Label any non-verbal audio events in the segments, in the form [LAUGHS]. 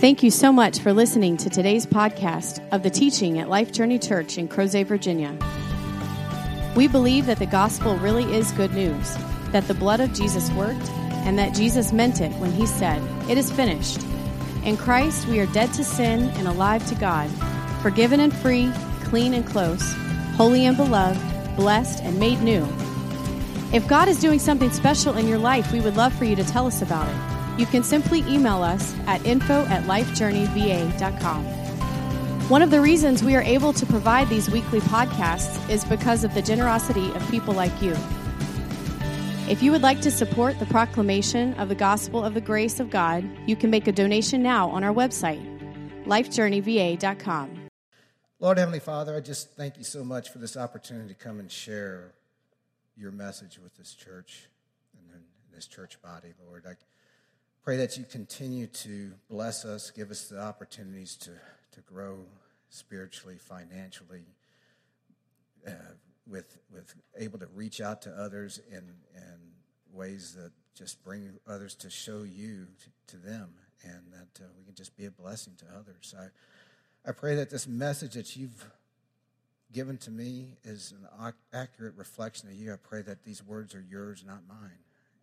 Thank you so much for listening to today's podcast of the teaching at Life Journey Church in Crozet, Virginia. We believe that the gospel really is good news, that the blood of Jesus worked, and that Jesus meant it when he said, It is finished. In Christ, we are dead to sin and alive to God, forgiven and free, clean and close, holy and beloved, blessed and made new. If God is doing something special in your life, we would love for you to tell us about it you can simply email us at info at lifejourneyva.com. One of the reasons we are able to provide these weekly podcasts is because of the generosity of people like you. If you would like to support the proclamation of the gospel of the grace of God, you can make a donation now on our website, lifejourneyva.com. Lord Heavenly Father, I just thank you so much for this opportunity to come and share your message with this church and this church body, Lord. I, Pray that you continue to bless us, give us the opportunities to, to grow spiritually, financially, uh, with, with able to reach out to others in, in ways that just bring others to show you to, to them and that uh, we can just be a blessing to others. I, I pray that this message that you've given to me is an accurate reflection of you. I pray that these words are yours, not mine,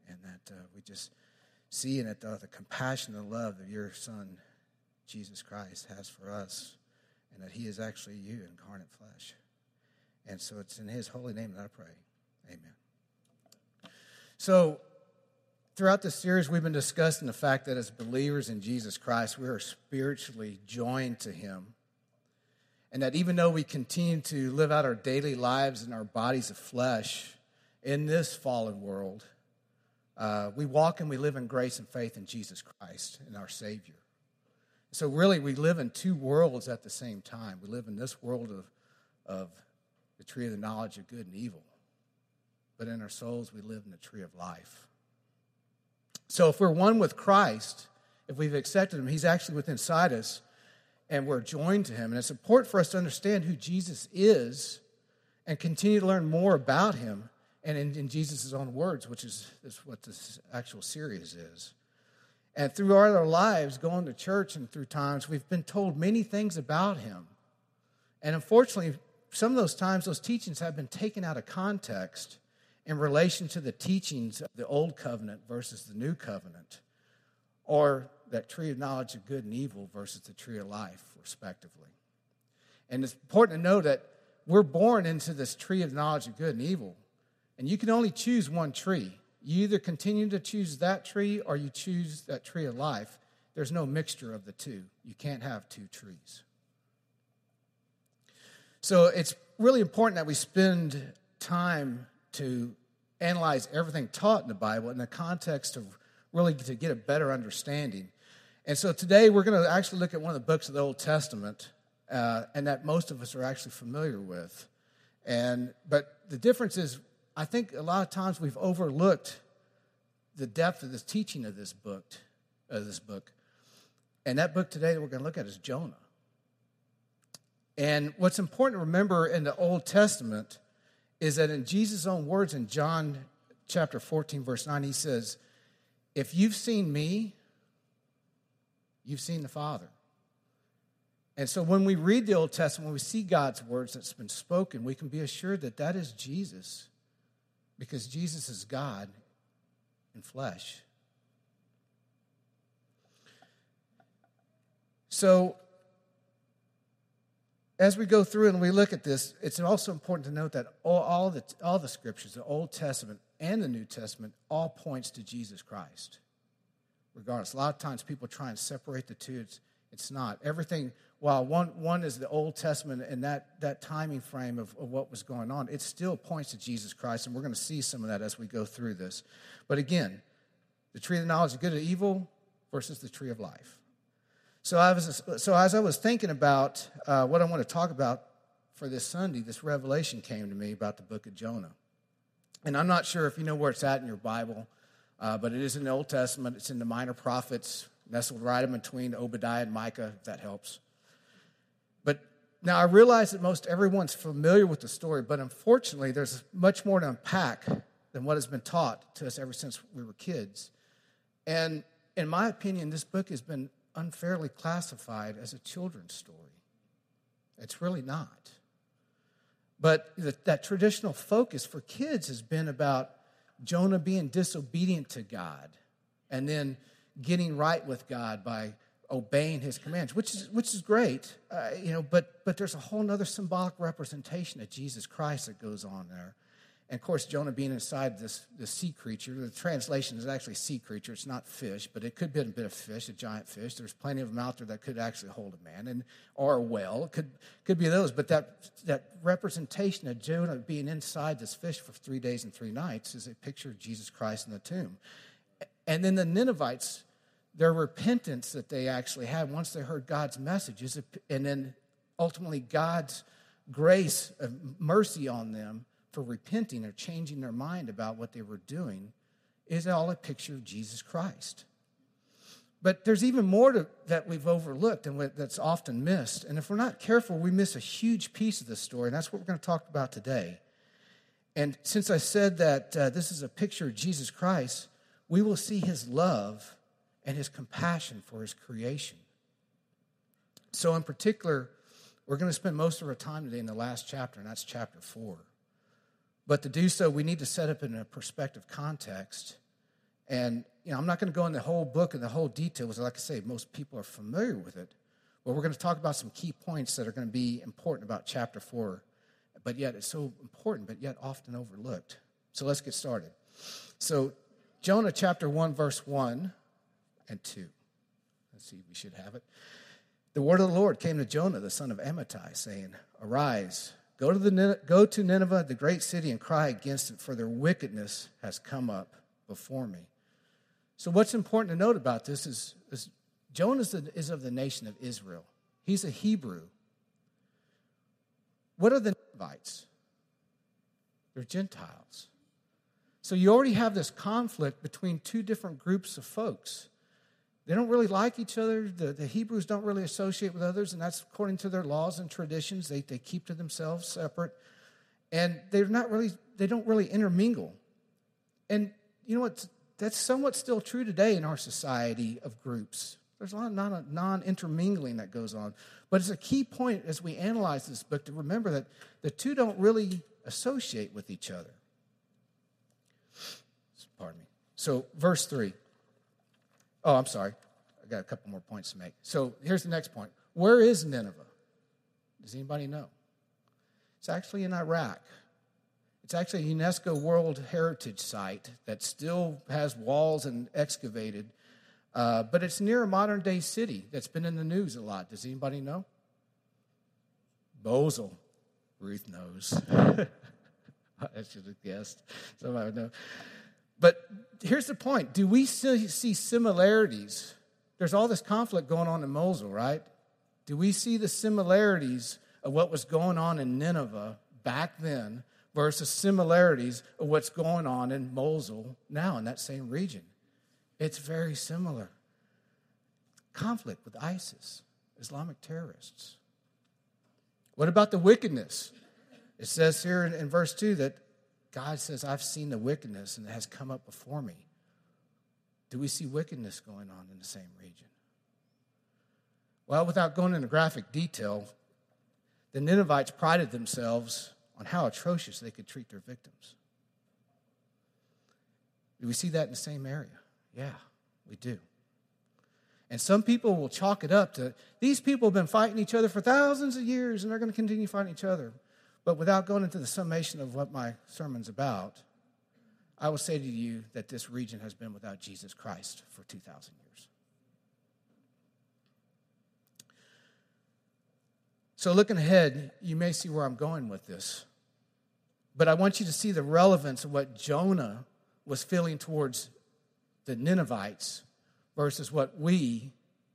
and that uh, we just seeing it, though, the compassion and love that your Son, Jesus Christ, has for us, and that He is actually you, incarnate flesh. And so it's in His holy name that I pray. Amen. So, throughout this series, we've been discussing the fact that as believers in Jesus Christ, we are spiritually joined to Him. And that even though we continue to live out our daily lives in our bodies of flesh in this fallen world, uh, we walk and we live in grace and faith in Jesus Christ and our Savior. So, really, we live in two worlds at the same time. We live in this world of, of the tree of the knowledge of good and evil, but in our souls, we live in the tree of life. So, if we're one with Christ, if we've accepted Him, He's actually within inside us, and we're joined to Him. And it's important for us to understand who Jesus is and continue to learn more about Him and in, in Jesus' own words, which is, is what this actual series is. And through our lives, going to church and through times, we've been told many things about him. And unfortunately, some of those times, those teachings have been taken out of context in relation to the teachings of the old covenant versus the new covenant, or that tree of knowledge of good and evil versus the tree of life, respectively. And it's important to know that we're born into this tree of knowledge of good and evil and you can only choose one tree. You either continue to choose that tree or you choose that tree of life. There's no mixture of the two. You can't have two trees. So it's really important that we spend time to analyze everything taught in the Bible in the context of really to get a better understanding. And so today we're going to actually look at one of the books of the Old Testament, uh, and that most of us are actually familiar with. And but the difference is I think a lot of times we've overlooked the depth of this teaching of this book, of this book. And that book today that we're going to look at is Jonah. And what's important to remember in the Old Testament is that in Jesus' own words in John chapter 14, verse 9, he says, If you've seen me, you've seen the Father. And so when we read the Old Testament, when we see God's words that's been spoken, we can be assured that that is Jesus because Jesus is God in flesh. So, as we go through and we look at this, it's also important to note that all, all, the, all the scriptures, the Old Testament and the New Testament, all points to Jesus Christ. Regardless, a lot of times people try and separate the two. It's, it's not. Everything while one, one is the Old Testament and that, that timing frame of, of what was going on, it still points to Jesus Christ, and we're going to see some of that as we go through this. But again, the tree of the knowledge of good and evil versus the tree of life. So, I was, so as I was thinking about uh, what I want to talk about for this Sunday, this revelation came to me about the book of Jonah. And I'm not sure if you know where it's at in your Bible, uh, but it is in the Old Testament. It's in the minor prophets, nestled right in between Obadiah and Micah, if that helps. Now, I realize that most everyone's familiar with the story, but unfortunately, there's much more to unpack than what has been taught to us ever since we were kids. And in my opinion, this book has been unfairly classified as a children's story. It's really not. But the, that traditional focus for kids has been about Jonah being disobedient to God and then getting right with God by obeying his commands, which is, which is great, uh, you know, but, but there's a whole other symbolic representation of Jesus Christ that goes on there. And of course, Jonah being inside this, this sea creature, the translation is actually sea creature. It's not fish, but it could be a bit of fish, a giant fish. There's plenty of them out there that could actually hold a man, and or a whale. Could could be those. But that that representation of Jonah being inside this fish for three days and three nights is a picture of Jesus Christ in the tomb. And then the Ninevites, their repentance that they actually had once they heard God's message, and then ultimately God's grace of mercy on them for repenting or changing their mind about what they were doing is all a picture of Jesus Christ. But there's even more to, that we've overlooked and that's often missed. And if we're not careful, we miss a huge piece of the story. And that's what we're going to talk about today. And since I said that uh, this is a picture of Jesus Christ, we will see his love and his compassion for his creation. So, in particular, we're going to spend most of our time today in the last chapter, and that's chapter four. But to do so, we need to set up in a perspective context. And you know, I'm not going to go in the whole book and the whole details. Like I say, most people are familiar with it. But we're going to talk about some key points that are going to be important about chapter four. But yet, it's so important, but yet often overlooked. So let's get started. So, Jonah chapter 1, verse 1 and 2. Let's see, we should have it. The word of the Lord came to Jonah, the son of Amittai, saying, Arise Go to, the, go to Nineveh, the great city, and cry against it, for their wickedness has come up before me. So, what's important to note about this is, is Jonah is of the nation of Israel. He's a Hebrew. What are the Ninevites? They're Gentiles. So, you already have this conflict between two different groups of folks. They don't really like each other. The, the Hebrews don't really associate with others, and that's according to their laws and traditions. They, they keep to themselves separate. And they're not really, they don't really intermingle. And you know what? That's somewhat still true today in our society of groups. There's a lot of non intermingling that goes on. But it's a key point as we analyze this book to remember that the two don't really associate with each other. Pardon me. So, verse 3. Oh, I'm sorry. I got a couple more points to make. So here's the next point. Where is Nineveh? Does anybody know? It's actually in Iraq. It's actually a UNESCO World Heritage Site that still has walls and excavated, uh, but it's near a modern day city that's been in the news a lot. Does anybody know? Mosul. Ruth knows. [LAUGHS] I should have guessed. Somebody would know. But here's the point do we see similarities? There's all this conflict going on in Mosul, right? Do we see the similarities of what was going on in Nineveh back then versus similarities of what's going on in Mosul now in that same region? It's very similar. Conflict with ISIS, Islamic terrorists. What about the wickedness? It says here in, in verse 2 that God says, I've seen the wickedness and it has come up before me. Do we see wickedness going on in the same region? Well, without going into graphic detail, the Ninevites prided themselves on how atrocious they could treat their victims. Do we see that in the same area? Yeah, we do. And some people will chalk it up to these people have been fighting each other for thousands of years and they're going to continue fighting each other. But without going into the summation of what my sermon's about, I will say to you that this region has been without Jesus Christ for 2,000 years. So, looking ahead, you may see where I'm going with this. But I want you to see the relevance of what Jonah was feeling towards the Ninevites versus what we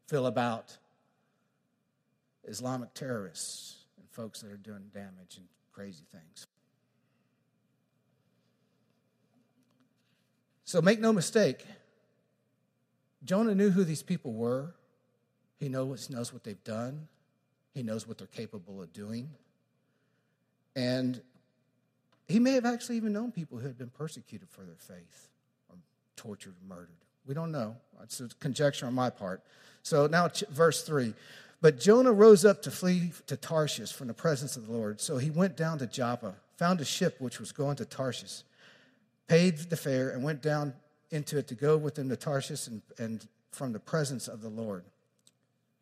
feel about Islamic terrorists and folks that are doing damage and crazy things. So make no mistake, Jonah knew who these people were. He knows, knows what they've done. He knows what they're capable of doing. And he may have actually even known people who had been persecuted for their faith, or tortured, or murdered, We don't know. It's a conjecture on my part. So now, verse 3. But Jonah rose up to flee to Tarshish from the presence of the Lord. So he went down to Joppa, found a ship which was going to Tarshish, paid the fare, and went down into it to go with them to Tarshish and, and from the presence of the Lord.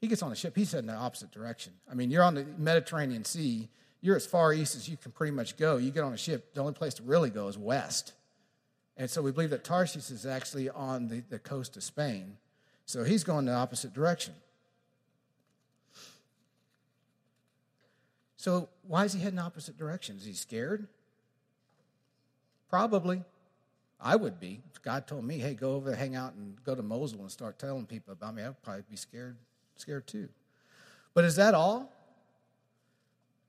He gets on the ship, he's heading the opposite direction. I mean, you're on the Mediterranean Sea, you're as far east as you can pretty much go. You get on a ship, the only place to really go is west. And so we believe that Tarshish is actually on the, the coast of Spain. So he's going the opposite direction. So why is he heading opposite directions? Is he scared? Probably. I would be. If God told me, hey, go over, hang out, and go to Mosul and start telling people about me, I'd probably be scared, scared too. But is that all?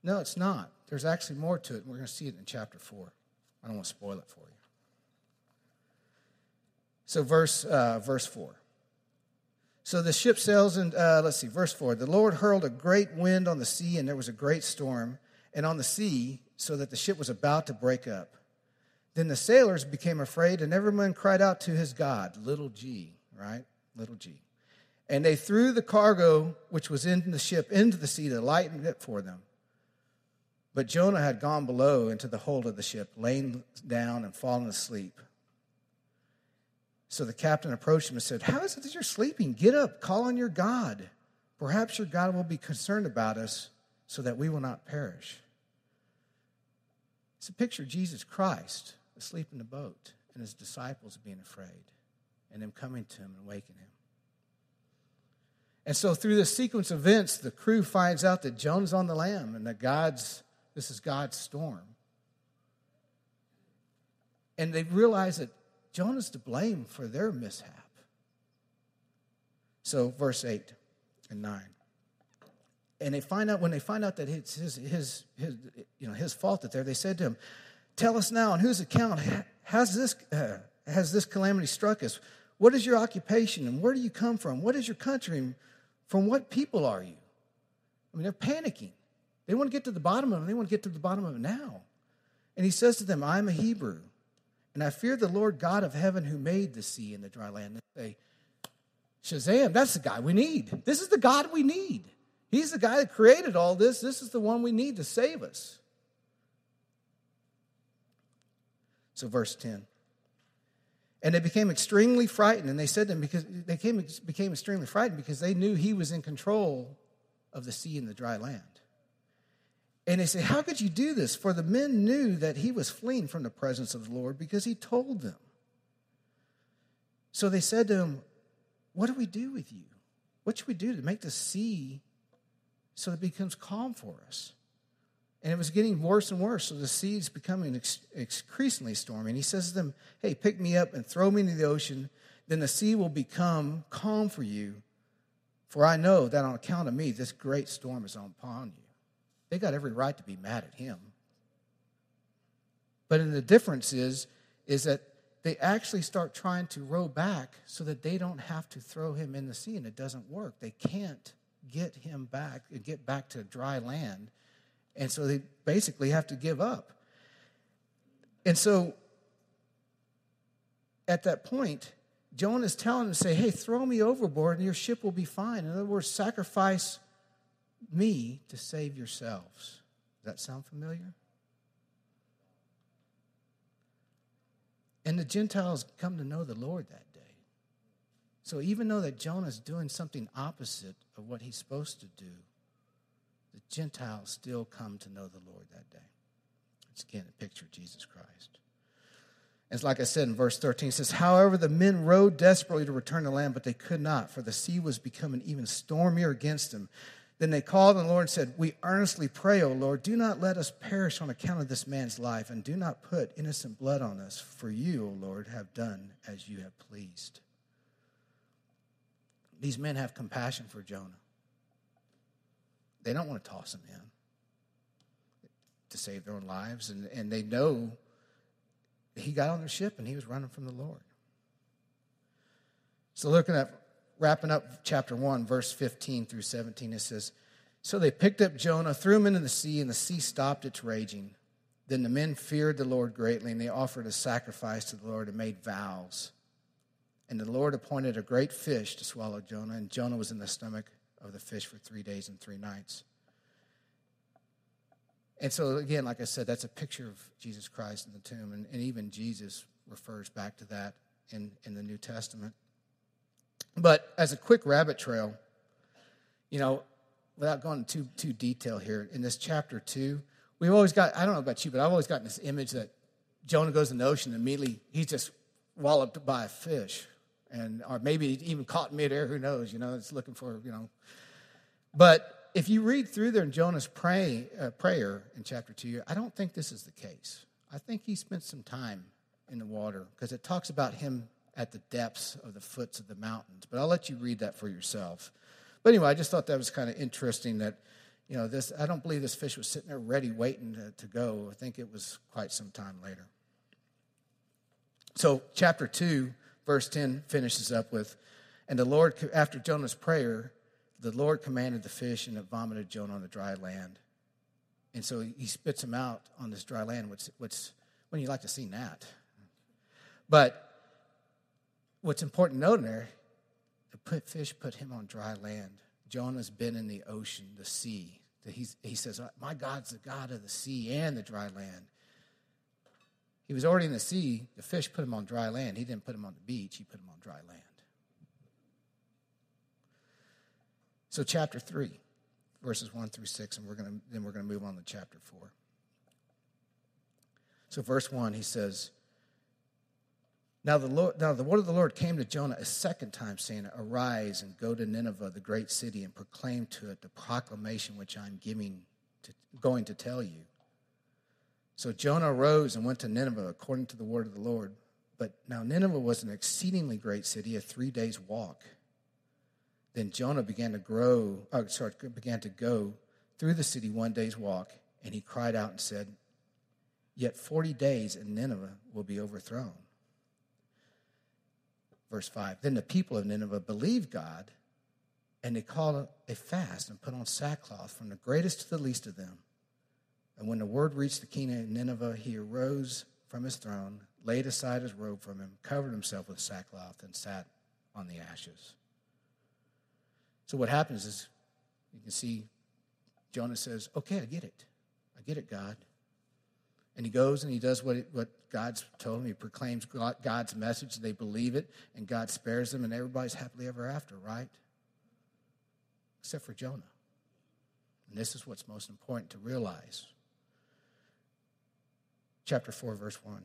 No, it's not. There's actually more to it, and we're going to see it in chapter 4. I don't want to spoil it for you. So, verse, uh, verse 4. So the ship sails, and uh, let's see, verse 4. The Lord hurled a great wind on the sea, and there was a great storm, and on the sea, so that the ship was about to break up. Then the sailors became afraid, and everyone cried out to his God, little g, right? Little g. And they threw the cargo which was in the ship into the sea to lighten it for them. But Jonah had gone below into the hold of the ship, lain down and fallen asleep. So the captain approached him and said, How is it that you're sleeping? Get up, call on your God. Perhaps your God will be concerned about us so that we will not perish. It's a picture of Jesus Christ asleep in the boat and his disciples being afraid and them coming to him and waking him. And so through this sequence of events, the crew finds out that Jonah's on the lam and that God's this is God's storm. And they realize that Jonah's to blame for their mishap. So, verse 8 and 9. And they find out, when they find out that it's his, his, his, you know, his fault that there, they said to him, Tell us now, on whose account has this, uh, has this calamity struck us? What is your occupation and where do you come from? What is your country and from what people are you? I mean, they're panicking. They want to get to the bottom of it. They want to get to the bottom of it now. And he says to them, I'm a Hebrew and I fear the Lord God of heaven who made the sea and the dry land. They say, Shazam, that's the guy we need. This is the God we need. He's the guy that created all this. This is the one we need to save us. So, verse 10. And they became extremely frightened. And they said to him, because they came, became extremely frightened because they knew he was in control of the sea and the dry land. And they say, How could you do this? For the men knew that he was fleeing from the presence of the Lord because he told them. So they said to him, What do we do with you? What should we do to make the sea so it becomes calm for us? And it was getting worse and worse. So the sea is becoming increasingly stormy. And he says to them, Hey, pick me up and throw me into the ocean. Then the sea will become calm for you. For I know that on account of me, this great storm is upon you. They got every right to be mad at him. But the difference is, is that they actually start trying to row back so that they don't have to throw him in the sea, and it doesn't work. They can't get him back and get back to dry land. And so they basically have to give up. And so at that point, Jonah is telling them, to say, hey, throw me overboard and your ship will be fine. In other words, sacrifice me to save yourselves. Does that sound familiar? And the Gentiles come to know the Lord that day. So even though that Jonah's doing something opposite of what he's supposed to do, the Gentiles still come to know the Lord that day. It's again a picture of Jesus Christ. It's like I said in verse 13, it says, However, the men rowed desperately to return to land, but they could not, for the sea was becoming even stormier against them. Then they called on the Lord and said, We earnestly pray, O Lord, do not let us perish on account of this man's life, and do not put innocent blood on us, for you, O Lord, have done as you have pleased. These men have compassion for Jonah. They don't want to toss him in to save their own lives, and, and they know he got on their ship and he was running from the Lord. So, looking at wrapping up chapter 1, verse 15 through 17, it says, So they picked up Jonah, threw him into the sea, and the sea stopped its raging. Then the men feared the Lord greatly, and they offered a sacrifice to the Lord and made vows. And the Lord appointed a great fish to swallow Jonah, and Jonah was in the stomach of the fish for three days and three nights. And so, again, like I said, that's a picture of Jesus Christ in the tomb. And, and even Jesus refers back to that in, in the New Testament. But as a quick rabbit trail, you know, without going too too detail here, in this chapter two, we've always got I don't know about you, but I've always gotten this image that Jonah goes in the ocean and immediately he's just walloped by a fish. And or maybe even caught midair, who knows, you know, it's looking for, you know. But if you read through there in Jonah's pray, uh, prayer in chapter 2, I don't think this is the case. I think he spent some time in the water because it talks about him at the depths of the foots of the mountains. But I'll let you read that for yourself. But anyway, I just thought that was kind of interesting that, you know, this, I don't believe this fish was sitting there ready, waiting to, to go. I think it was quite some time later. So, chapter 2, verse 10 finishes up with, and the Lord, after Jonah's prayer, the Lord commanded the fish and it vomited Jonah on the dry land. And so he spits him out on this dry land, which, which when you like to see that. But what's important to note in there, the fish put him on dry land. Jonah's been in the ocean, the sea. He says, uh, My God's the God of the sea and the dry land. He was already in the sea. The fish put him on dry land. He didn't put him on the beach, he put him on dry land. So, chapter 3, verses 1 through 6, and we're gonna, then we're going to move on to chapter 4. So, verse 1, he says, now the, Lord, now the word of the Lord came to Jonah a second time, saying, Arise and go to Nineveh, the great city, and proclaim to it the proclamation which I'm giving to, going to tell you. So Jonah arose and went to Nineveh according to the word of the Lord. But now Nineveh was an exceedingly great city, a three days walk. Then Jonah began to grow, oh, sorry, began to go through the city one day's walk, and he cried out and said, Yet forty days and Nineveh will be overthrown. Verse 5 Then the people of Nineveh believed God, and they called a fast and put on sackcloth from the greatest to the least of them. And when the word reached the king of Nineveh, he arose from his throne, laid aside his robe from him, covered himself with sackcloth, and sat on the ashes. So what happens is you can see Jonah says, Okay, I get it. I get it, God. And he goes and he does what, what God's told him. He proclaims God's message. They believe it, and God spares them, and everybody's happily ever after, right? Except for Jonah. And this is what's most important to realize. Chapter 4, verse 1.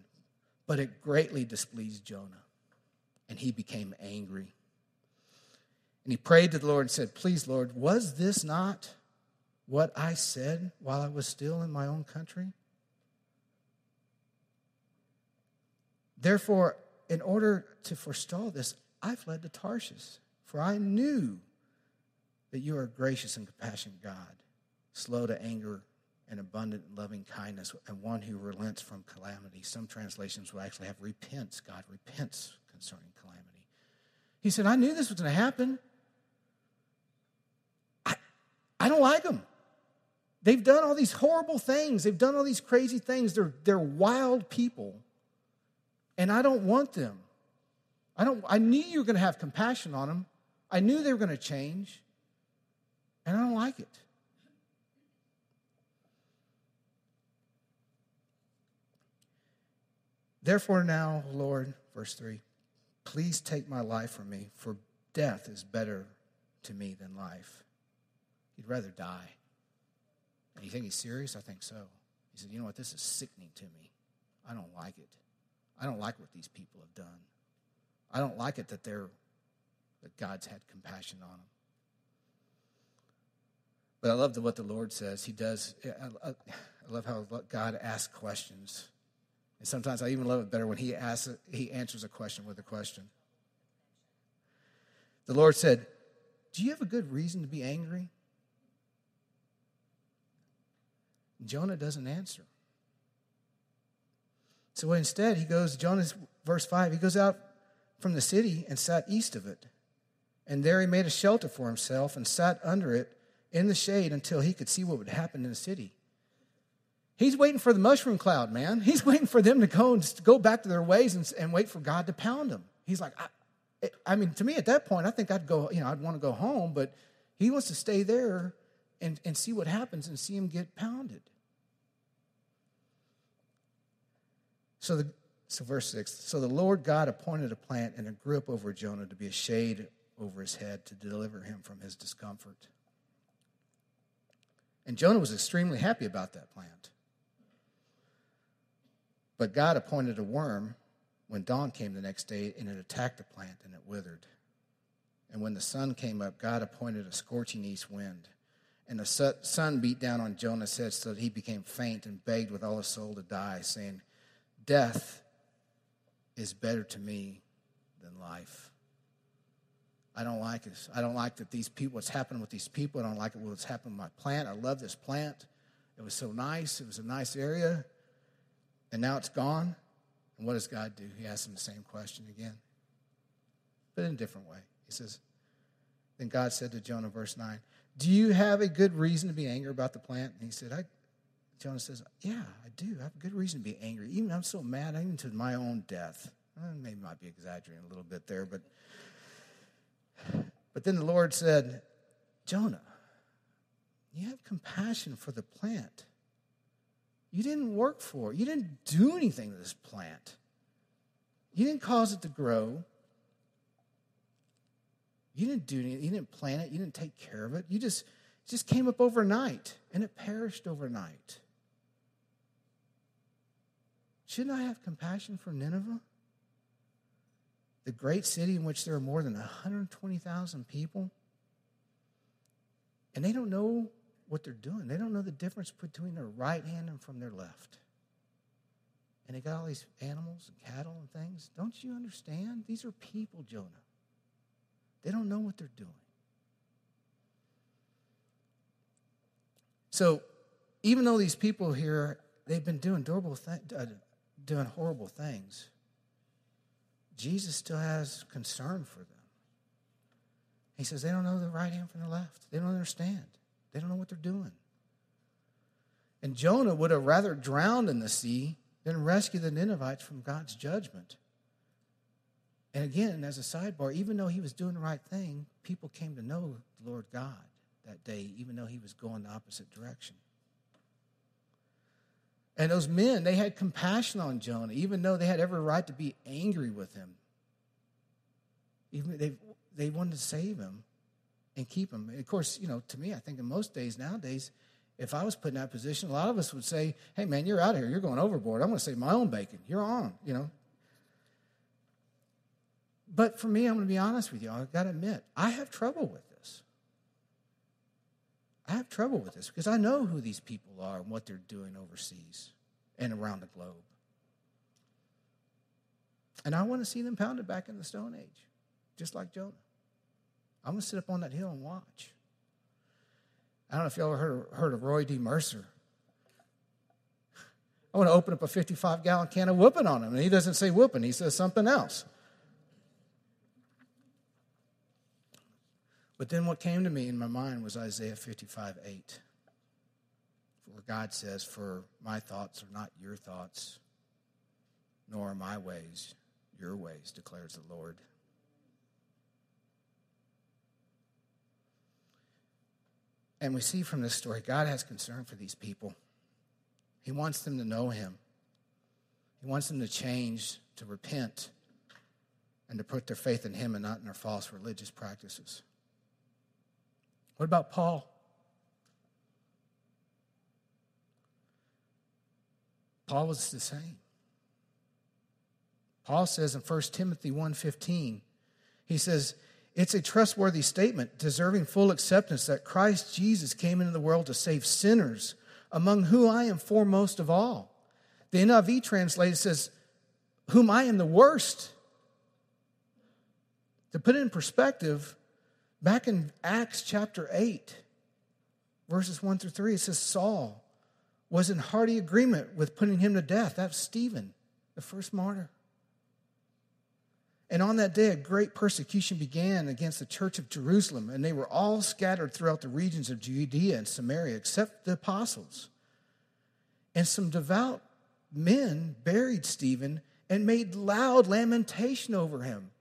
But it greatly displeased Jonah, and he became angry. And he prayed to the Lord and said, Please, Lord, was this not what I said while I was still in my own country? Therefore, in order to forestall this, I fled to Tarshish, for I knew that you are a gracious and compassionate God, slow to anger and abundant in loving kindness, and one who relents from calamity. Some translations will actually have repents. God repents concerning calamity. He said, I knew this was going to happen. I, I don't like them. They've done all these horrible things. They've done all these crazy things. They're, they're wild people and I don't want them. I, don't, I knew you were going to have compassion on them. I knew they were going to change, and I don't like it. Therefore, now, Lord, verse 3, please take my life from me, for death is better to me than life. He'd rather die. And you think he's serious? I think so. He said, You know what? This is sickening to me. I don't like it. I don't like what these people have done. I don't like it that they're that God's had compassion on them. But I love the, what the Lord says. He does. I, I, I love how God asks questions, and sometimes I even love it better when He asks. He answers a question with a question. The Lord said, "Do you have a good reason to be angry?" Jonah doesn't answer. So instead, he goes, Jonah, verse 5, he goes out from the city and sat east of it. And there he made a shelter for himself and sat under it in the shade until he could see what would happen in the city. He's waiting for the mushroom cloud, man. He's [LAUGHS] waiting for them to go and go back to their ways and, and wait for God to pound them. He's like, I mean, to me at that point, I think I'd go, you know, I'd want to go home, but he wants to stay there and, and see what happens and see him get pounded. So, the, so verse 6 So the Lord God appointed a plant and it grew up over Jonah to be a shade over his head to deliver him from his discomfort. And Jonah was extremely happy about that plant. But God appointed a worm when dawn came the next day, and it attacked the plant and it withered. And when the sun came up, God appointed a scorching east wind. And the sun beat down on Jonah's head so that he became faint and begged with all his soul to die, saying, Death is better to me than life. I don't like this. I don't like that these people, what's happening with these people. I don't like what's happened with my plant. I love this plant. It was so nice. It was a nice area. And now it's gone. And what does God do? He asks him the same question again, but in a different way. He says, Then God said to Jonah, verse 9, Do you have a good reason to be angry about the plant? And he said, I, Jonah says, Yeah, I do. I have good reason to be angry. Even I'm so mad, I even to my own death. Well, maybe might be exaggerating a little bit there, but but then the Lord said, Jonah, you have compassion for the plant. You didn't work for it. You didn't do anything to this plant. You didn't cause it to grow. You didn't do anything. You didn't plant it. You didn't take care of it. You just, just came up overnight and it perished overnight. Shouldn't I have compassion for Nineveh? the great city in which there are more than 120,000 people, and they don't know what they're doing. They don't know the difference between their right hand and from their left. And they got all these animals and cattle and things. Don't you understand? These are people, Jonah. They don't know what they're doing. So, even though these people here, they've been doing, th- uh, doing horrible things, Jesus still has concern for them. He says they don't know the right hand from the left. They don't understand. They don't know what they're doing. And Jonah would have rather drowned in the sea than rescue the Ninevites from God's judgment. And again, as a sidebar, even though he was doing the right thing, people came to know the Lord God that day, even though he was going the opposite direction. And those men, they had compassion on Jonah, even though they had every right to be angry with him. Even they, they wanted to save him and keep him. Of course, you know, to me, I think in most days nowadays, if I was put in that position, a lot of us would say, hey, man, you're out of here. You're going overboard. I'm going to save my own bacon. You're on, you know. But for me, I'm going to be honest with you. I've got to admit, I have trouble with. I have trouble with this because I know who these people are and what they're doing overseas and around the globe. And I want to see them pounded back in the Stone Age, just like Jonah. I'm going to sit up on that hill and watch. I don't know if you ever heard, heard of Roy D. Mercer. I want to open up a 55 gallon can of whooping on him. And he doesn't say whooping, he says something else. But then what came to me in my mind was Isaiah 55 8, where God says, For my thoughts are not your thoughts, nor are my ways your ways, declares the Lord. And we see from this story, God has concern for these people. He wants them to know Him, He wants them to change, to repent, and to put their faith in Him and not in their false religious practices. What about Paul? Paul was the same. Paul says in 1 Timothy 1:15, he says, "It's a trustworthy statement, deserving full acceptance that Christ Jesus came into the world to save sinners, among whom I am foremost of all." The NIV translated says, "Whom I am the worst." To put it in perspective, Back in Acts chapter 8, verses 1 through 3, it says Saul was in hearty agreement with putting him to death. That's Stephen, the first martyr. And on that day, a great persecution began against the church of Jerusalem, and they were all scattered throughout the regions of Judea and Samaria, except the apostles. And some devout men buried Stephen and made loud lamentation over him.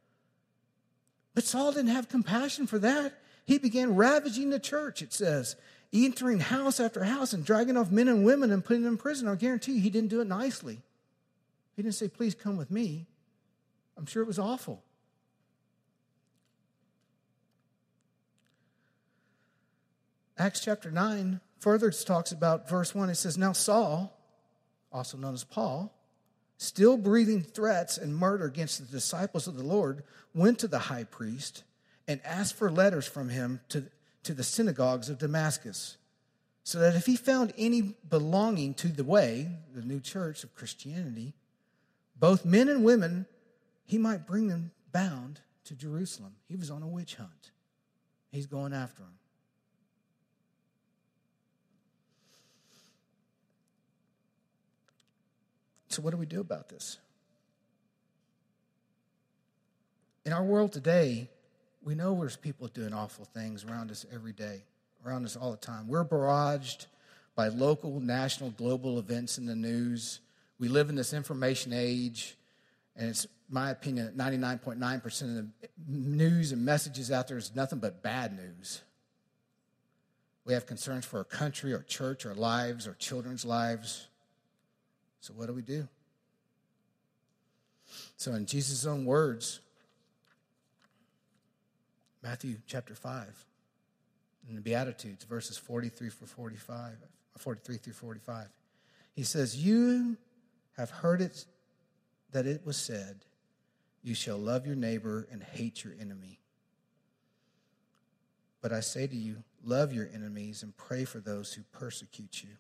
But Saul didn't have compassion for that. He began ravaging the church, it says, entering house after house and dragging off men and women and putting them in prison. I guarantee you, he didn't do it nicely. He didn't say, Please come with me. I'm sure it was awful. Acts chapter 9 further talks about verse 1. It says, Now Saul, also known as Paul, still breathing threats and murder against the disciples of the Lord, went to the high priest and asked for letters from him to, to the synagogues of Damascus, so that if he found any belonging to the way, the new church of Christianity, both men and women, he might bring them bound to Jerusalem. He was on a witch hunt. He's going after them. So, what do we do about this? In our world today, we know there's people doing awful things around us every day, around us all the time. We're barraged by local, national, global events in the news. We live in this information age, and it's my opinion that 99.9% of the news and messages out there is nothing but bad news. We have concerns for our country, our church, our lives, our children's lives. So, what do we do? So, in Jesus' own words, Matthew chapter 5, in the Beatitudes, verses 43 for 45, 43 through 45, he says, You have heard it that it was said, You shall love your neighbor and hate your enemy. But I say to you, love your enemies and pray for those who persecute you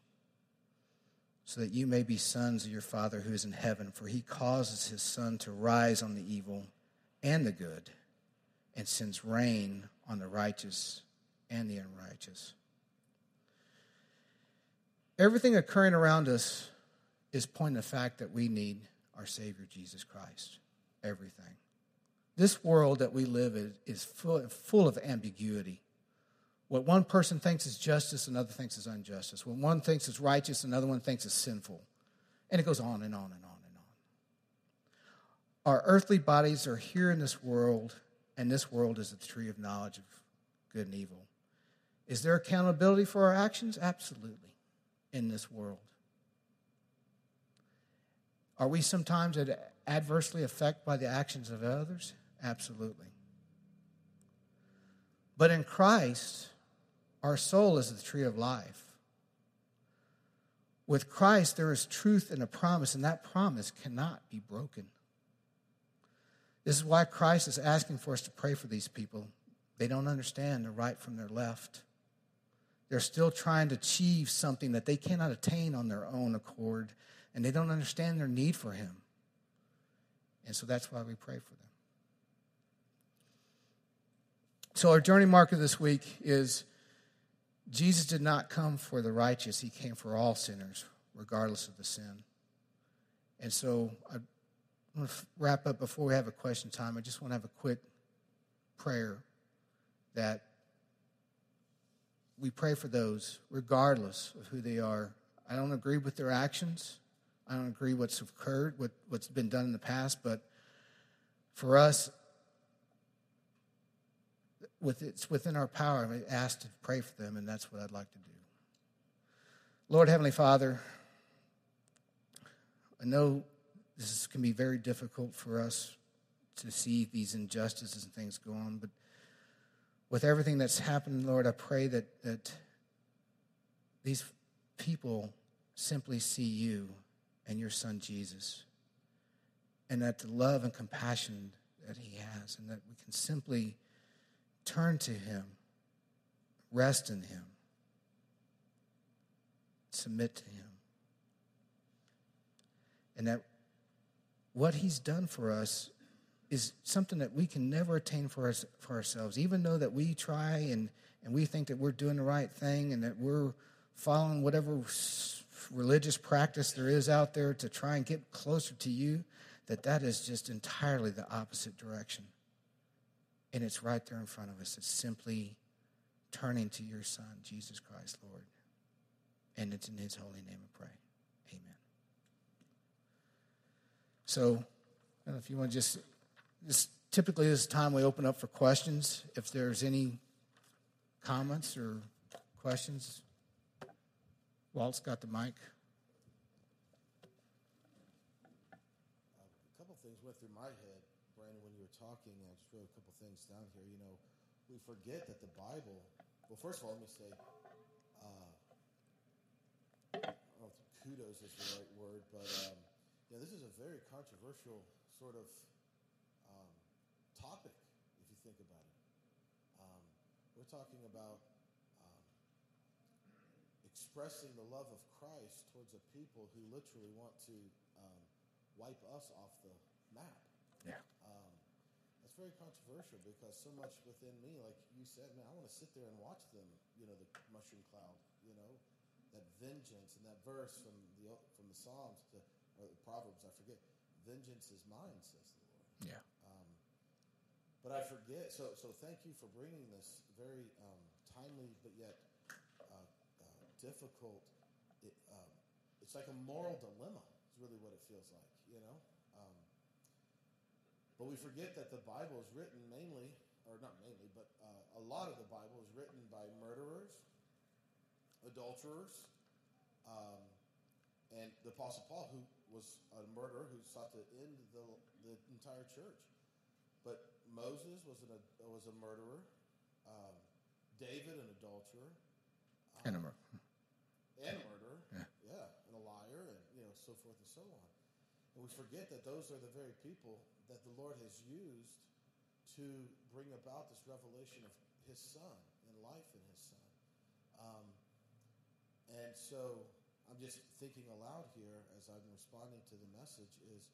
so that you may be sons of your Father who is in heaven, for he causes his sun to rise on the evil and the good, and sends rain on the righteous and the unrighteous. Everything occurring around us is pointing to the fact that we need our Savior Jesus Christ. Everything. This world that we live in is full of ambiguity. What one person thinks is justice, another thinks is injustice. What one thinks is righteous, another one thinks is sinful. And it goes on and on and on and on. Our earthly bodies are here in this world, and this world is a tree of knowledge of good and evil. Is there accountability for our actions? Absolutely, in this world. Are we sometimes adversely affected by the actions of others? Absolutely. But in Christ, our soul is the tree of life. With Christ, there is truth and a promise, and that promise cannot be broken. This is why Christ is asking for us to pray for these people. They don't understand the right from their left. They're still trying to achieve something that they cannot attain on their own accord, and they don't understand their need for Him. And so that's why we pray for them. So, our journey marker this week is Jesus did not come for the righteous, he came for all sinners, regardless of the sin. And so I want to wrap up before we have a question time. I just want to have a quick prayer that we pray for those, regardless of who they are. I don't agree with their actions. I don't agree what's occurred, what, what's been done in the past, but for us, with, it's within our power. I'm asked to pray for them, and that's what I'd like to do. Lord Heavenly Father, I know this can be very difficult for us to see these injustices and things go on, but with everything that's happened, Lord, I pray that, that these people simply see you and your son Jesus, and that the love and compassion that he has, and that we can simply Turn to Him, rest in Him, submit to Him. And that what He's done for us is something that we can never attain for, us, for ourselves, even though that we try and, and we think that we're doing the right thing and that we're following whatever religious practice there is out there to try and get closer to you, that that is just entirely the opposite direction. And it's right there in front of us. It's simply turning to your Son, Jesus Christ, Lord. And it's in His holy name I pray. Amen. So, I don't know if you want to just, just typically this time we open up for questions. If there's any comments or questions, Walt's got the mic. things down here. You know, we forget that the Bible. Well, first of all, let me say, uh, oh, kudos is the right word, but um, yeah, this is a very controversial sort of um, topic if you think about it. Um, we're talking about um, expressing the love of Christ towards a people who literally want to um, wipe us off the map. Yeah it's very controversial because so much within me, like you said, man, I want to sit there and watch them. You know, the mushroom cloud. You know, that vengeance and that verse from the from the Psalms to or the Proverbs. I forget. Vengeance is mine, says the Lord. Yeah. Um, but I forget. So so thank you for bringing this very um, timely but yet uh, uh, difficult. It, um, it's like a moral dilemma. Is really what it feels like. You know. But we forget that the Bible is written mainly, or not mainly, but uh, a lot of the Bible is written by murderers, adulterers, um, and the Apostle Paul, who was a murderer who sought to end the, the entire church. But Moses was, an, was a murderer, um, David, an adulterer. Um, and a murderer. And a murderer, yeah. yeah, and a liar, and you know, so forth and so on. And we forget that those are the very people that the Lord has used to bring about this revelation of His Son and life in His Son. Um, and so I'm just thinking aloud here as I'm responding to the message is,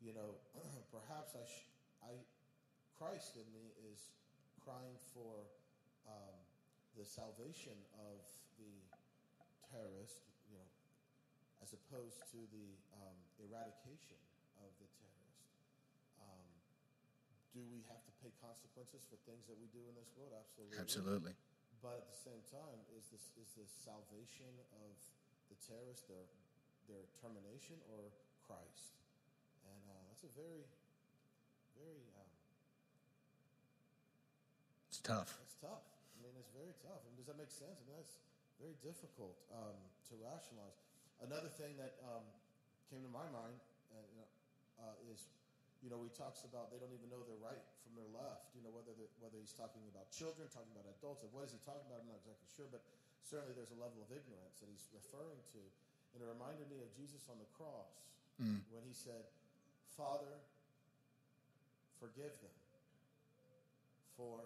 you know, [CLEARS THROAT] perhaps I, sh- I, Christ in me is crying for um, the salvation of the terrorist, you know, as opposed to the um, eradication of the terrorist do we have to pay consequences for things that we do in this world? Absolutely. Absolutely. But at the same time, is this is the salvation of the terrorists their their termination or Christ? And uh, that's a very, very. Um, it's tough. It's tough. I mean, it's very tough. I mean, does that make sense? I mean, that's very difficult um, to rationalize. Another thing that um, came to my mind uh, uh, is you know, he talks about they don't even know their right from their left. You know, whether the, whether he's talking about children, talking about adults, what is he talking about? I'm not exactly sure, but certainly there's a level of ignorance that he's referring to, and it reminded me of Jesus on the cross mm. when he said, "Father, forgive them for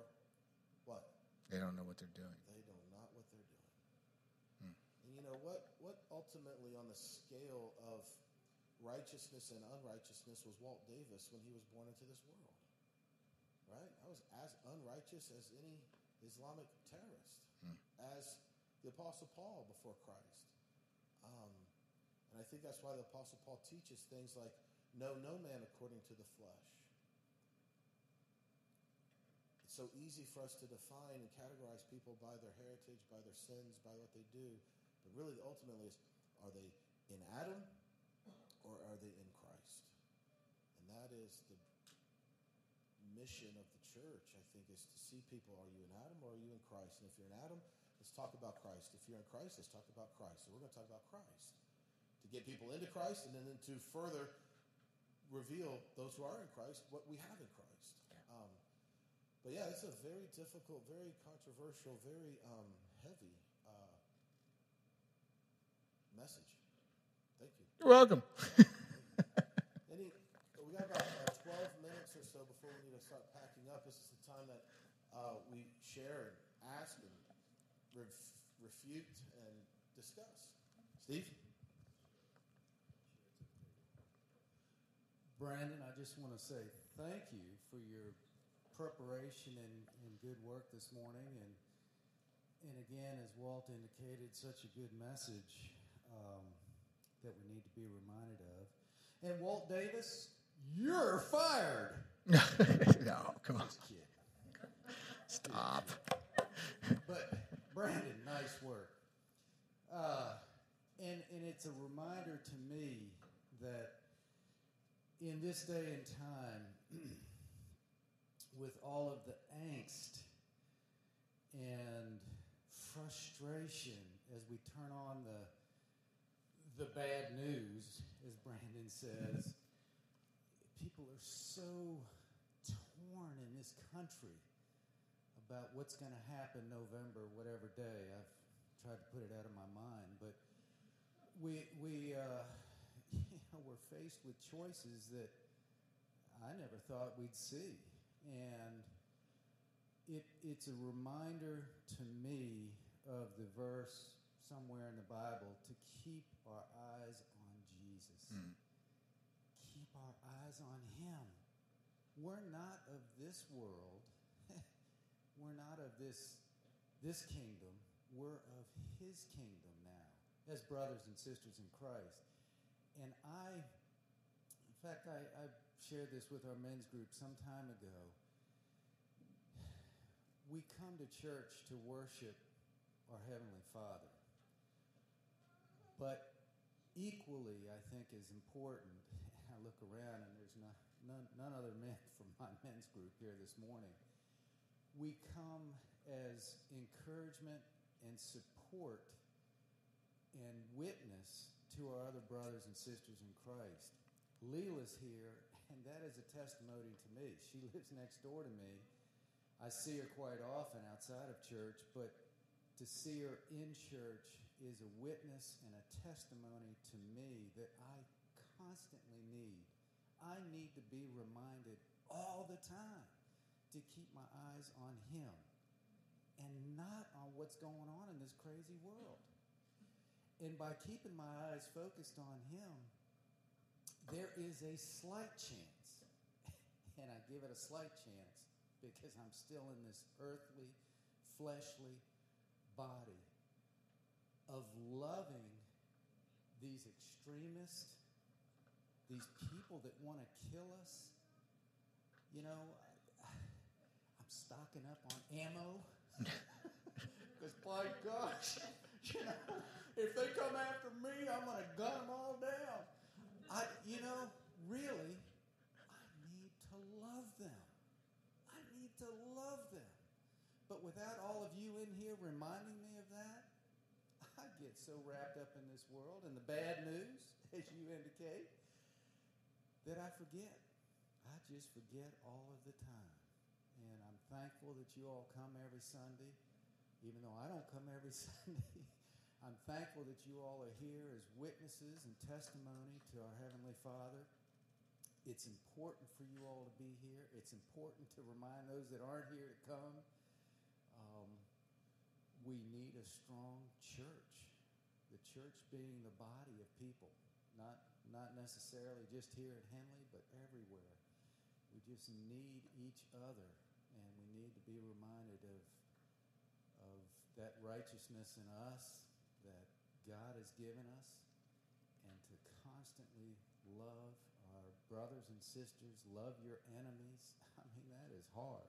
what they don't know what they're doing. They don't know what they're doing." Mm. And you know what? What ultimately on the scale of righteousness and unrighteousness was Walt Davis when he was born into this world. Right? I was as unrighteous as any Islamic terrorist, hmm. as the Apostle Paul before Christ. Um, and I think that's why the Apostle Paul teaches things like, know no man according to the flesh. It's so easy for us to define and categorize people by their heritage, by their sins, by what they do. But really, ultimately, is are they in Adam or are they in Christ? And that is the mission of the church, I think, is to see people are you in Adam or are you in Christ? And if you're in Adam, let's talk about Christ. If you're in Christ, let's talk about Christ. So we're going to talk about Christ to get people into Christ and then to further reveal those who are in Christ what we have in Christ. Um, but yeah, it's a very difficult, very controversial, very um, heavy uh, message. You're welcome. [LAUGHS] Any, we got about uh, 12 minutes or so before we need to start packing up. This is the time that uh, we share and ask and ref- refute and discuss. Steve? Brandon, I just want to say thank you for your preparation and, and good work this morning. And, and again, as Walt indicated, such a good message. Um, that we need to be reminded of. And Walt Davis, you're fired. [LAUGHS] no, come on. Stop. but Brandon, nice work. Uh, and and it's a reminder to me that in this day and time, [CLEARS THROAT] with all of the angst and frustration as we turn on the the bad news, as Brandon says, people are so torn in this country about what's going to happen November, whatever day. I've tried to put it out of my mind, but we we uh, [LAUGHS] you know, we're faced with choices that I never thought we'd see, and it it's a reminder to me of the verse somewhere in the Bible to keep our eyes on Jesus. Mm. Keep our eyes on Him. We're not of this world. [LAUGHS] We're not of this this kingdom. We're of His kingdom now, as brothers and sisters in Christ. And I, in fact, I, I shared this with our men's group some time ago. We come to church to worship our Heavenly Father. But equally, I think, is important. [LAUGHS] I look around and there's not, none, none other men [LAUGHS] from my men's group here this morning. We come as encouragement and support and witness to our other brothers and sisters in Christ. Leela's here, [LAUGHS] and that is a testimony to me. She lives next door to me. I see her quite often outside of church, but to see her in church is a witness and a testimony to me that I constantly need. I need to be reminded all the time to keep my eyes on Him and not on what's going on in this crazy world. And by keeping my eyes focused on Him, there is a slight chance, [LAUGHS] and I give it a slight chance because I'm still in this earthly, fleshly body of loving these extremists, these people that want to kill us. You know, [SIGHS] I'm stocking up on ammo. [LAUGHS] Because, by gosh, [LAUGHS] you know, if they come after me, I'm going to gun them all down. I, you know, really, I need to love them. I need to love them. But without all of you in here reminding me of that, I get so wrapped up in this world and the bad news, [LAUGHS] as you indicate, that I forget. I just forget all of the time. And I'm thankful that you all come every Sunday, even though I don't come every [LAUGHS] Sunday. I'm thankful that you all are here as witnesses and testimony to our Heavenly Father. It's important for you all to be here. It's important to remind those that aren't here to come. Um, we need a strong church. The church being the body of people, not, not necessarily just here at Henley, but everywhere. We just need each other, and we need to be reminded of, of that righteousness in us that God has given us and to constantly love our brothers and sisters, love your enemies. [LAUGHS] I mean, that is hard.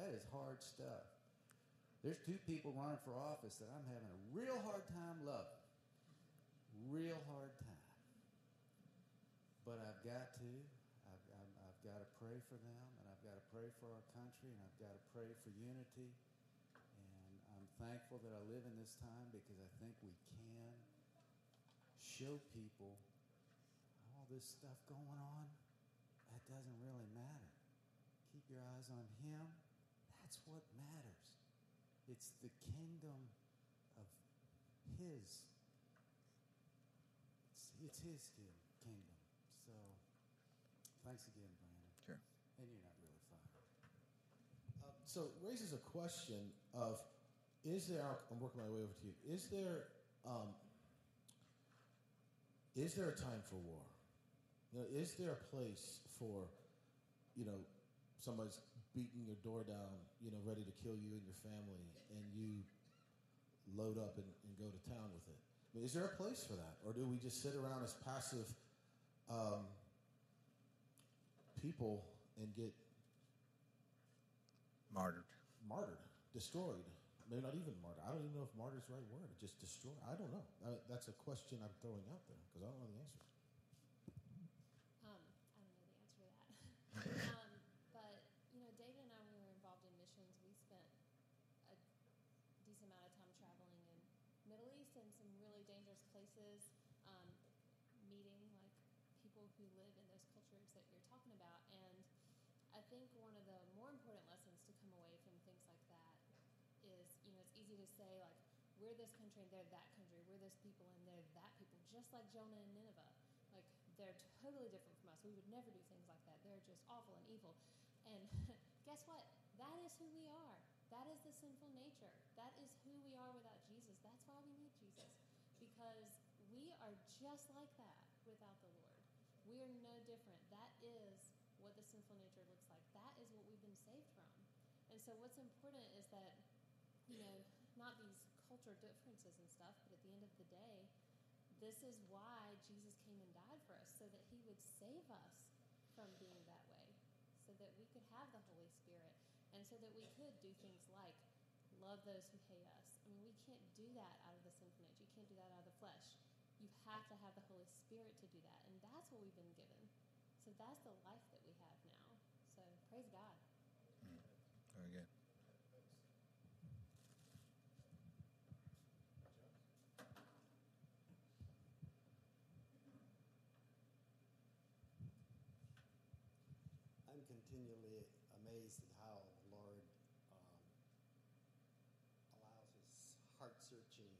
That is hard stuff. There's two people running for office that I'm having a real hard time loving. Real hard time. But I've got to. I've, I've, I've got to pray for them, and I've got to pray for our country, and I've got to pray for unity And I'm thankful that I live in this time because I think we can show people all this stuff going on. That doesn't really matter. Keep your eyes on Him. That's what matters. It's the kingdom of His. It's, His kingdom. So, thanks again, Brandon. Sure. And you're not really fired. Uh, so it raises a question of is there? I'm working my way over to you. Is there? Um, is there a time for war? You know, is there a place for, you know, somebody's beating your door down, you know, ready to kill you and your family, and you load up and, and go to town with it? I mean, is there a place for that, or do we just sit around as passive um, people and get Martyred. martyred, destroyed? maybe not even martyr. I don't even know if martyr is the right word. Just destroy. I don't know. Uh, that's a question I'm throwing out there because I don't know the answer. Um, I don't know the answer to that. [LAUGHS] um, but you know, David and I some amount of time traveling in Middle East and some really dangerous places, um, meeting like people who live in those cultures that you're talking about. And I think one of the more important lessons to come away from things like that is, you know, it's easy to say like we're this country and they're that country, we're this people and they're that people, just like Jonah and Nineveh. Like they're totally different from us. We would never do things like that. They're just awful and evil. And [LAUGHS] guess what? That is who we are. That is the sinful nature. That is who we are without Jesus. That's why we need Jesus. Because we are just like that without the Lord. We are no different. That is what the sinful nature looks like. That is what we've been saved from. And so what's important is that, you know, not these culture differences and stuff, but at the end of the day, this is why Jesus came and died for us, so that he would save us from being that way, so that we could have the Holy Spirit, and so that we could do things like love those who hate us. I mean, we can't do that out of the sinful nature. You can't do that out of the flesh. You have to have the Holy Spirit to do that, and that's what we've been given. So that's the life that we have now. So praise God. Mm. Very good. I'm continually amazed at how the Lord um, allows His heart searching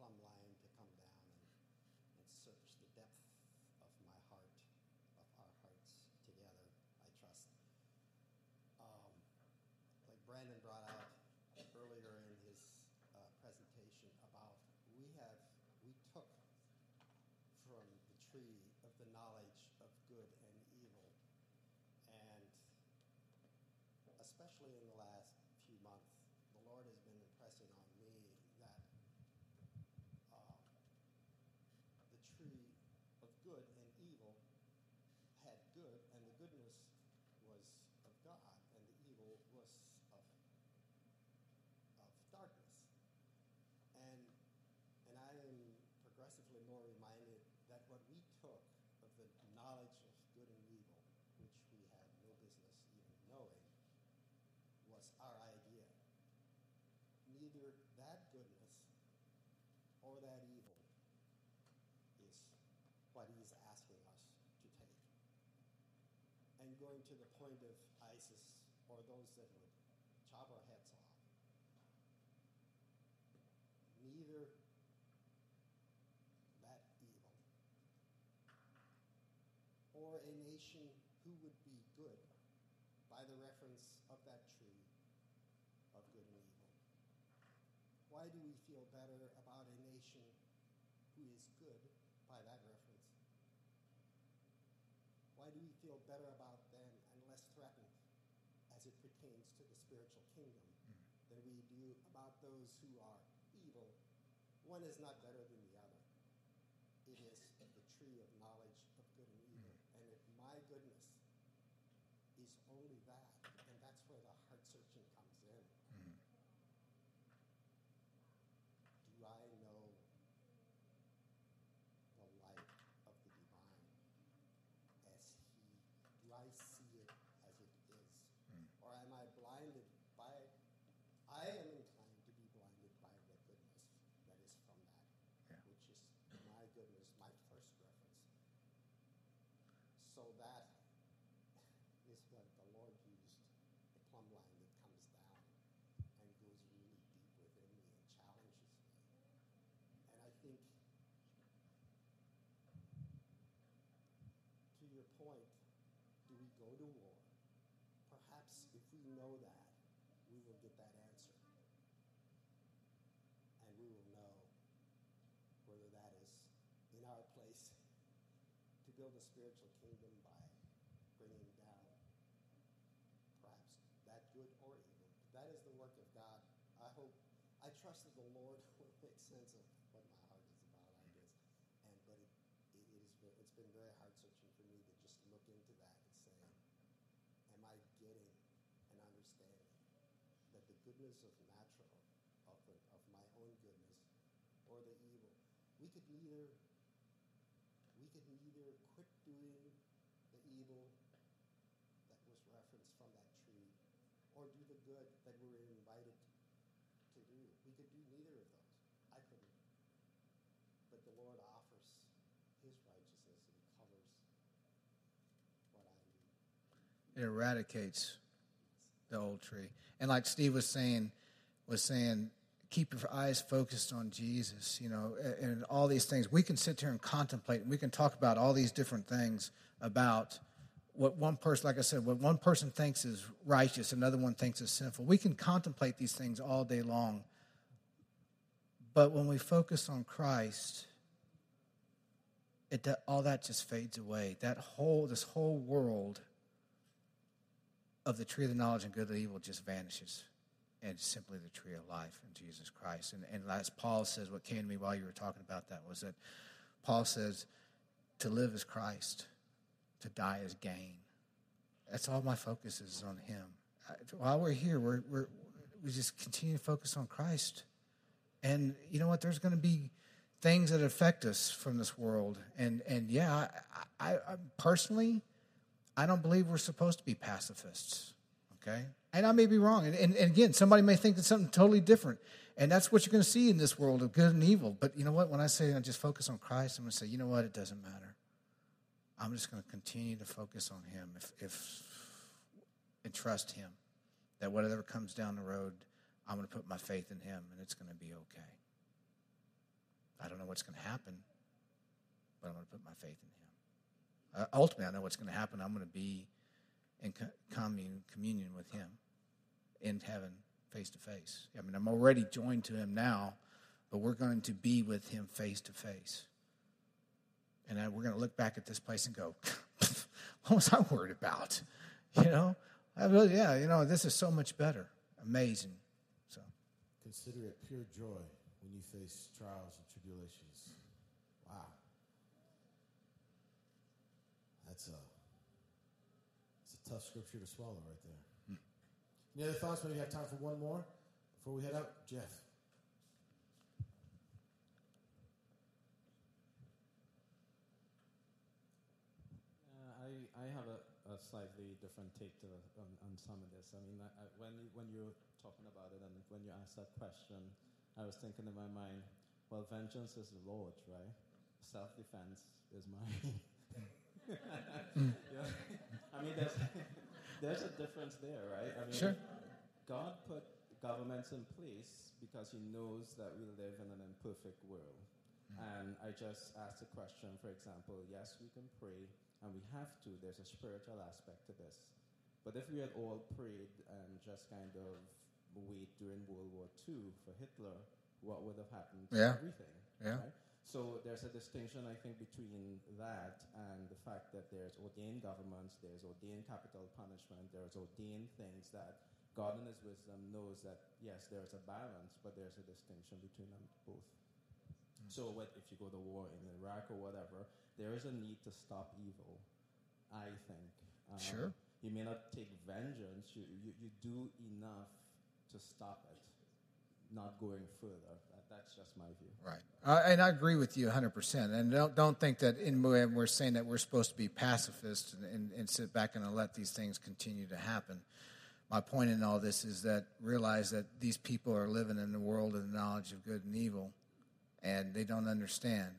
plumb line to come down and, and search the depth of my heart, of our hearts together, I trust. Um, like Brandon brought out earlier in his uh, presentation about we have, we took from the tree of the knowledge of good and evil. And especially in the last few months, the Lord has been impressing on me that uh, the tree of good and evil had good, and the goodness was of God, and the evil was of, of darkness. And, and I am progressively more reminded that what we took of the knowledge of good and evil which we had no business even knowing, was our idea. Neither that goodness or that evil is what he's asking us to take. And going to the point of ISIS or those that would chop our heads off, neither that evil or a nation who would be good by the reference of that of good and evil? Why do we feel better about a nation who is good by that reference? Why do we feel better about them and less threatened as it pertains to the spiritual kingdom mm-hmm. than we do about those who are evil? One is not better than the other. It is the tree of knowledge of good and evil. Mm-hmm. And if my goodness is only that, and that's where the heart searching comes in. Mm-hmm. Do I know the light of the divine as He? Do I see it as it is? Mm-hmm. Or am I blinded by? I am inclined to be blinded by the goodness that is from that, yeah. which is my goodness, my first reference. So that is what the Lord used the plumb line that comes down and goes really deep within me and challenges me. And I think, to your point, do we go to war? Perhaps if we know that, we will get that answer. And we will know whether that is in our place to build a spiritual kingdom by bringing down perhaps that good or evil. But that is the work of God. I hope, I trust that the Lord [LAUGHS] will make sense of goodness of natural, of, the, of my own goodness, or the evil. We could neither we could neither quit doing the evil that was referenced from that tree or do the good that we were invited to do. We could do neither of those. I couldn't. But the Lord offers his righteousness and covers what I need. It eradicates the old tree. And like Steve was saying, was saying, keep your eyes focused on Jesus, you know, and, and all these things. We can sit here and contemplate, and we can talk about all these different things about what one person, like I said, what one person thinks is righteous, another one thinks is sinful. We can contemplate these things all day long. But when we focus on Christ, it, all that just fades away. That whole, this whole world of the tree of the knowledge and good and evil just vanishes. And simply the tree of life in Jesus Christ. And, and as Paul says, what came to me while you were talking about that was that Paul says, to live is Christ, to die is gain. That's all my focus is on him. While we're here, we're, we're, we just continue to focus on Christ. And you know what? There's going to be things that affect us from this world. And, and yeah, I, I, I personally, I don't believe we're supposed to be pacifists, okay? And I may be wrong. And, and, and again, somebody may think it's something totally different. And that's what you're going to see in this world of good and evil. But you know what? When I say I just focus on Christ, I'm going to say, you know what? It doesn't matter. I'm just going to continue to focus on Him if, if, and trust Him that whatever comes down the road, I'm going to put my faith in Him and it's going to be okay. I don't know what's going to happen, but I'm going to put my faith in Him. Uh, ultimately, I know what's going to happen. I'm going to be in commune, communion with Him in heaven face to face. I mean, I'm already joined to Him now, but we're going to be with Him face to face. And we're going to look back at this place and go, [LAUGHS] what was I worried about? [LAUGHS] You know, I really, yeah, you know, this is so much better. Amazing. So consider it pure joy when you face trials and tribulations. That's a, that's a tough scripture to swallow right there. Any other thoughts? Maybe we have time for one more before we head out? Jeff. Uh, I, I have a, a slightly different take to on, on some of this. I mean, I, I, when when you're talking about it and when you asked that question, I was thinking in my mind, well, vengeance is the Lord's, right? Self defense is mine. [LAUGHS] [LAUGHS] yeah. I mean, there's, there's a difference there, right? I mean, sure. God put governments in place because He knows that we live in an imperfect world. Mm-hmm. And I just asked a question, for example, yes, we can pray, and we have to. There's a spiritual aspect to this. But if we had all prayed and just kind of wait during World War II for Hitler, what would have happened to yeah. everything? Yeah. Right? So there's a distinction, I think, between that and the fact that there's ordained governments, there's ordained capital punishment, there's ordained things that God in His wisdom knows that, yes, there's a balance, but there's a distinction between them both. Mm-hmm. So what, if you go to war in Iraq or whatever, there is a need to stop evil, I think. Um, sure. You may not take vengeance, you, you, you do enough to stop it not going further. That, that's just my view. Right. Uh, and I agree with you 100%. And don't, don't think that in, we're saying that we're supposed to be pacifists and, and, and sit back and let these things continue to happen. My point in all this is that realize that these people are living in the world of the knowledge of good and evil, and they don't understand.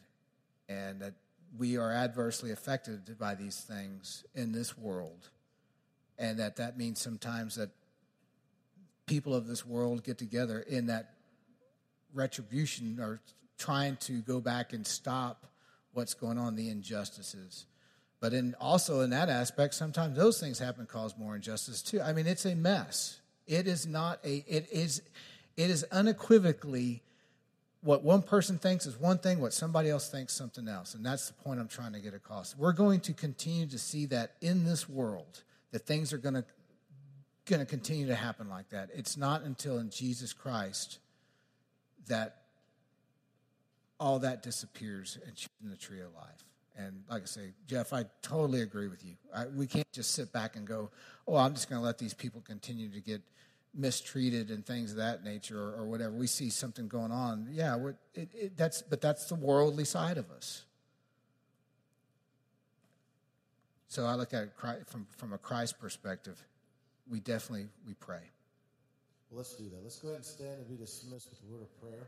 And that we are adversely affected by these things in this world. And that that means sometimes that people of this world get together in that retribution or trying to go back and stop what's going on, the injustices. But in also in that aspect, sometimes those things happen cause more injustice too. I mean, it's a mess. It is not a it is it is unequivocally what one person thinks is one thing, what somebody else thinks something else. And that's the point I'm trying to get across. We're going to continue to see that in this world, that things are going to going to continue to happen like that. It's not until in Jesus Christ that all that disappears and she's in the tree of life. And like I say, Jeff, I totally agree with you. I, we can't just sit back and go, "Oh, I'm just going to let these people continue to get mistreated and things of that nature, or, or whatever." We see something going on, yeah. It, it, that's but that's the worldly side of us. So I look at it from from a Christ perspective we definitely we pray. Well, let's do that. Let's go ahead and stand and be dismissed with a word of prayer.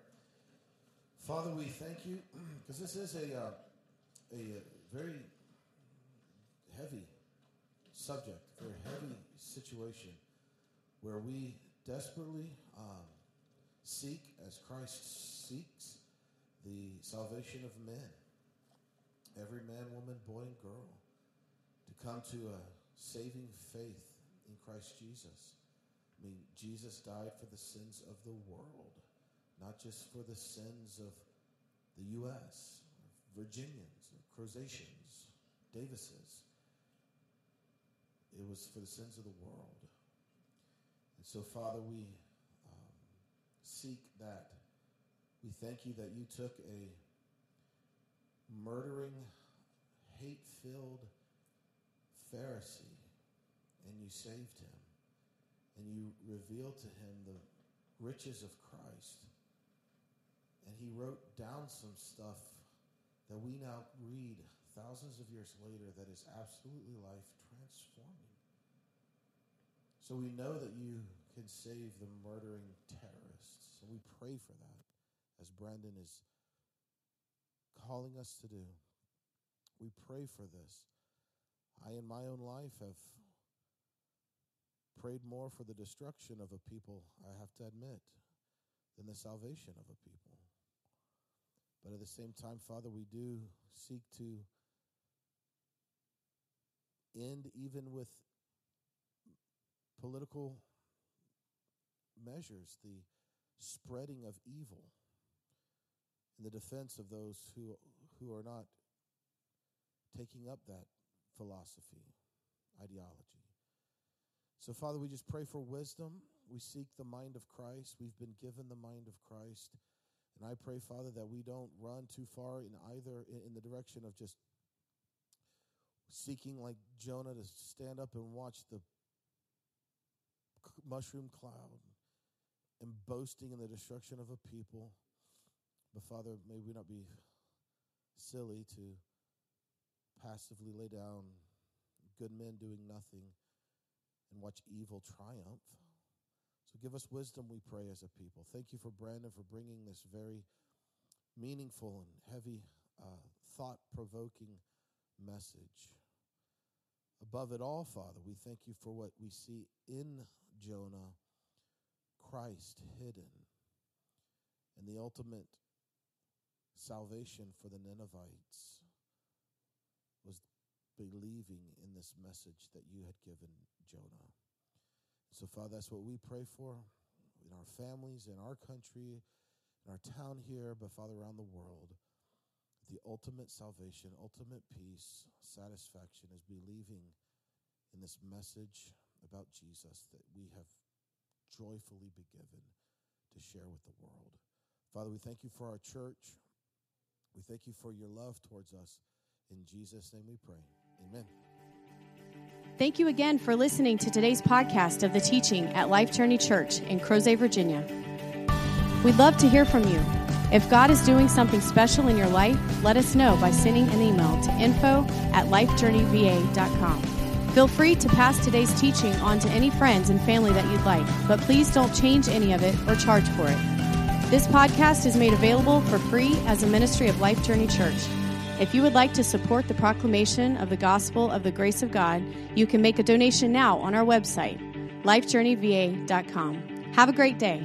Father, we thank you [CLEARS THROAT] because this is a, uh, a very heavy subject, very heavy situation where we desperately um, seek, as Christ seeks, the salvation of men. Every man, woman, boy, and girl to come to a saving faith in Christ Jesus. I mean, Jesus died for the sins of the world, not just for the sins of the U.S., Virginians, Crozatians, Davises. It was for the sins of the world. And so, Father, we um, seek that. We thank you that you took a murdering, hate filled Pharisee and you saved him and you revealed to him the riches of Christ. And he wrote down some stuff that we now read thousands of years later that is absolutely life transforming. So we know that you can save the murdering terrorists. So we pray for that as Brandon is calling us to do. We pray for this. I, in my own life, have prayed more for the destruction of a people, I have to admit, than the salvation of a people. But at the same time, Father, we do seek to end even with political measures the spreading of evil in the defense of those who, who are not taking up that philosophy, ideology. So, Father, we just pray for wisdom. We seek the mind of Christ. We've been given the mind of Christ. And I pray, Father, that we don't run too far in either in the direction of just seeking like Jonah to stand up and watch the mushroom cloud and boasting in the destruction of a people. But Father, may we not be silly to passively lay down good men doing nothing and watch evil triumph. So give us wisdom, we pray, as a people. Thank you for Brandon for bringing this very meaningful and heavy, uh, thought provoking message. Above it all, Father, we thank you for what we see in Jonah Christ hidden and the ultimate salvation for the Ninevites believing in this message that you had given Jonah. So, Father, that's what we pray for in our families, in our country, in our town here, but, Father, around the world. The ultimate salvation, ultimate peace, satisfaction is believing in this message about Jesus that we have joyfully been given to share with the world. Father, we thank you for our church. We thank you for your love towards us. In Jesus' name we pray. Amen. Thank you again for listening to today's podcast of the teaching at Life Journey Church in Crozet, Virginia. We'd love to hear from you. If God is doing something special in your life, let us know by sending an email to info at lifejourneyva.com. Feel free to pass today's teaching on to any friends and family that you'd like, but please don't change any of it or charge for it. This podcast is made available for free as a ministry of Life Journey Church. If you would like to support the proclamation of the gospel of the grace of God, you can make a donation now on our website, lifejourneyva.com. Have a great day.